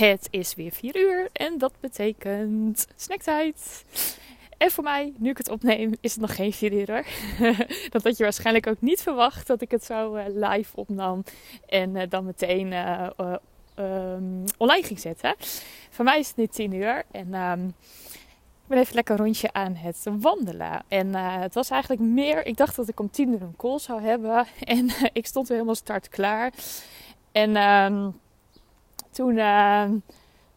Het is weer 4 uur en dat betekent snacktijd. En voor mij, nu ik het opneem, is het nog geen 4 uur dat had je waarschijnlijk ook niet verwacht dat ik het zo uh, live opnam en uh, dan meteen uh, um, online ging zetten. Voor mij is het nu 10 uur en um, ik ben even lekker een rondje aan het wandelen. En het was eigenlijk meer, ik dacht dat ik om 10 uur een call zou hebben en ik stond weer helemaal start klaar. En... Um, toen uh,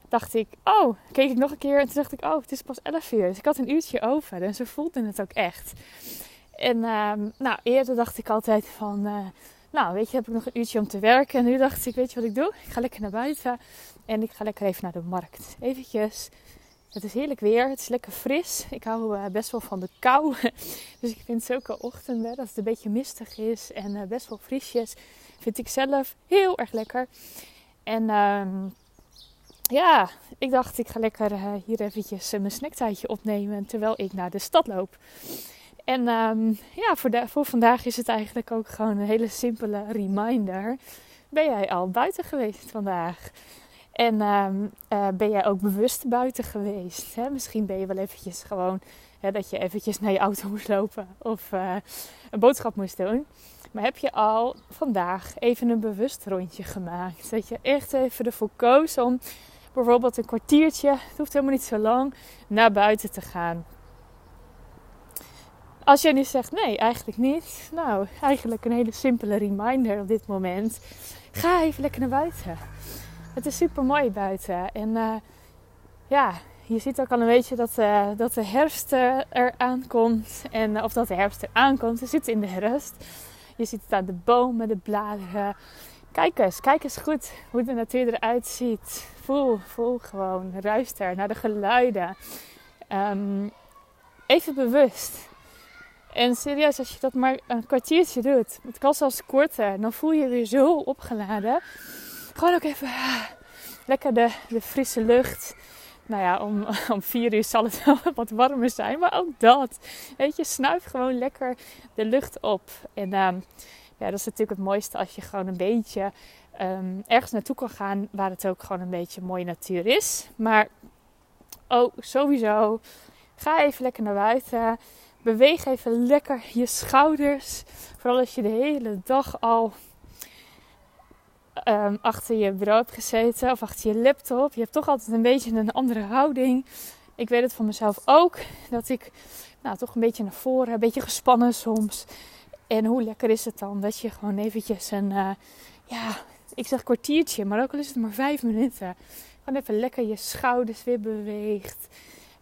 dacht ik, oh, keek ik nog een keer en toen dacht ik, oh, het is pas 11 uur. Dus ik had een uurtje over en ze voelde het ook echt. En uh, nou, eerder dacht ik altijd van, uh, nou, weet je, heb ik nog een uurtje om te werken. En nu dacht ik, weet je wat ik doe? Ik ga lekker naar buiten en ik ga lekker even naar de markt. Eventjes. Het is heerlijk weer, het is lekker fris. Ik hou uh, best wel van de kou. dus ik vind zulke ochtenden, als het een beetje mistig is en uh, best wel frisjes, vind ik zelf heel erg lekker. En um, ja, ik dacht ik ga lekker uh, hier eventjes uh, mijn snacktijdje opnemen terwijl ik naar de stad loop. En um, ja, voor, de, voor vandaag is het eigenlijk ook gewoon een hele simpele reminder. Ben jij al buiten geweest vandaag? En um, uh, ben jij ook bewust buiten geweest? Hè? Misschien ben je wel eventjes gewoon hè, dat je eventjes naar je auto moest lopen of een boodschap moest doen. Maar heb je al vandaag even een bewust rondje gemaakt? Dat je echt even ervoor koos om bijvoorbeeld een kwartiertje, het hoeft helemaal niet zo lang, naar buiten te gaan. Als jij nu zegt nee, eigenlijk niet. Nou, eigenlijk een hele simpele reminder op dit moment. Ga even lekker naar buiten. Het is super mooi buiten. En uh, ja, je ziet ook al een beetje dat, uh, dat de herfst er aankomt. En, of dat de herfst er aankomt. We zitten in de herfst. Je ziet het aan de bomen, de bladeren. Kijk eens, kijk eens goed hoe de natuur eruit ziet. Voel, voel gewoon, ruister naar de geluiden. Um, even bewust. En serieus, als je dat maar een kwartiertje doet, het kan zelfs korter, dan voel je je weer zo opgeladen. Gewoon ook even ah, lekker de, de frisse lucht nou ja, om, om vier uur zal het wel wat warmer zijn. Maar ook dat. Weet je, snuif gewoon lekker de lucht op. En um, ja, dat is natuurlijk het mooiste als je gewoon een beetje um, ergens naartoe kan gaan waar het ook gewoon een beetje mooie natuur is. Maar ook sowieso, ga even lekker naar buiten. Beweeg even lekker je schouders. Vooral als je de hele dag al um, achter je bureau hebt gezeten of achter je laptop. Je hebt toch altijd een beetje een andere houding. Ik weet het van mezelf ook. Dat ik nou, toch een beetje naar voren, een beetje gespannen soms. En hoe lekker is het dan dat je gewoon eventjes een, uh, ja, ik zeg kwartiertje, maar ook al is het maar vijf minuten. Gewoon even lekker je schouders weer beweegt.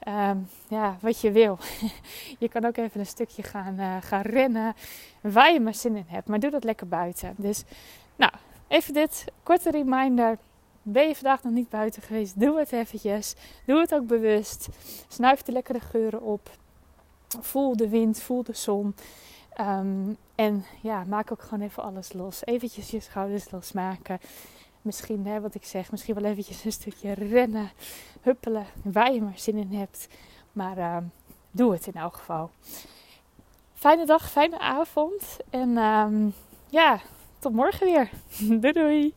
Um, ja, wat je wil. je kan ook even een stukje gaan, uh, gaan rennen. Waar je maar zin in hebt. Maar doe dat lekker buiten. Dus, nou, Even dit korte reminder. Ben je vandaag nog niet buiten geweest? Doe het eventjes. Doe het ook bewust. Snuif de lekkere geuren op. Voel de wind, voel de zon. Um, en ja, maak ook gewoon even alles los. Eventjes je schouders losmaken. Misschien, hè, wat ik zeg, misschien wel eventjes een stukje rennen, huppelen, waar je maar zin in hebt. Maar uh, doe het in elk geval. Fijne dag, fijne avond. En um, ja, tot morgen weer. doei doei.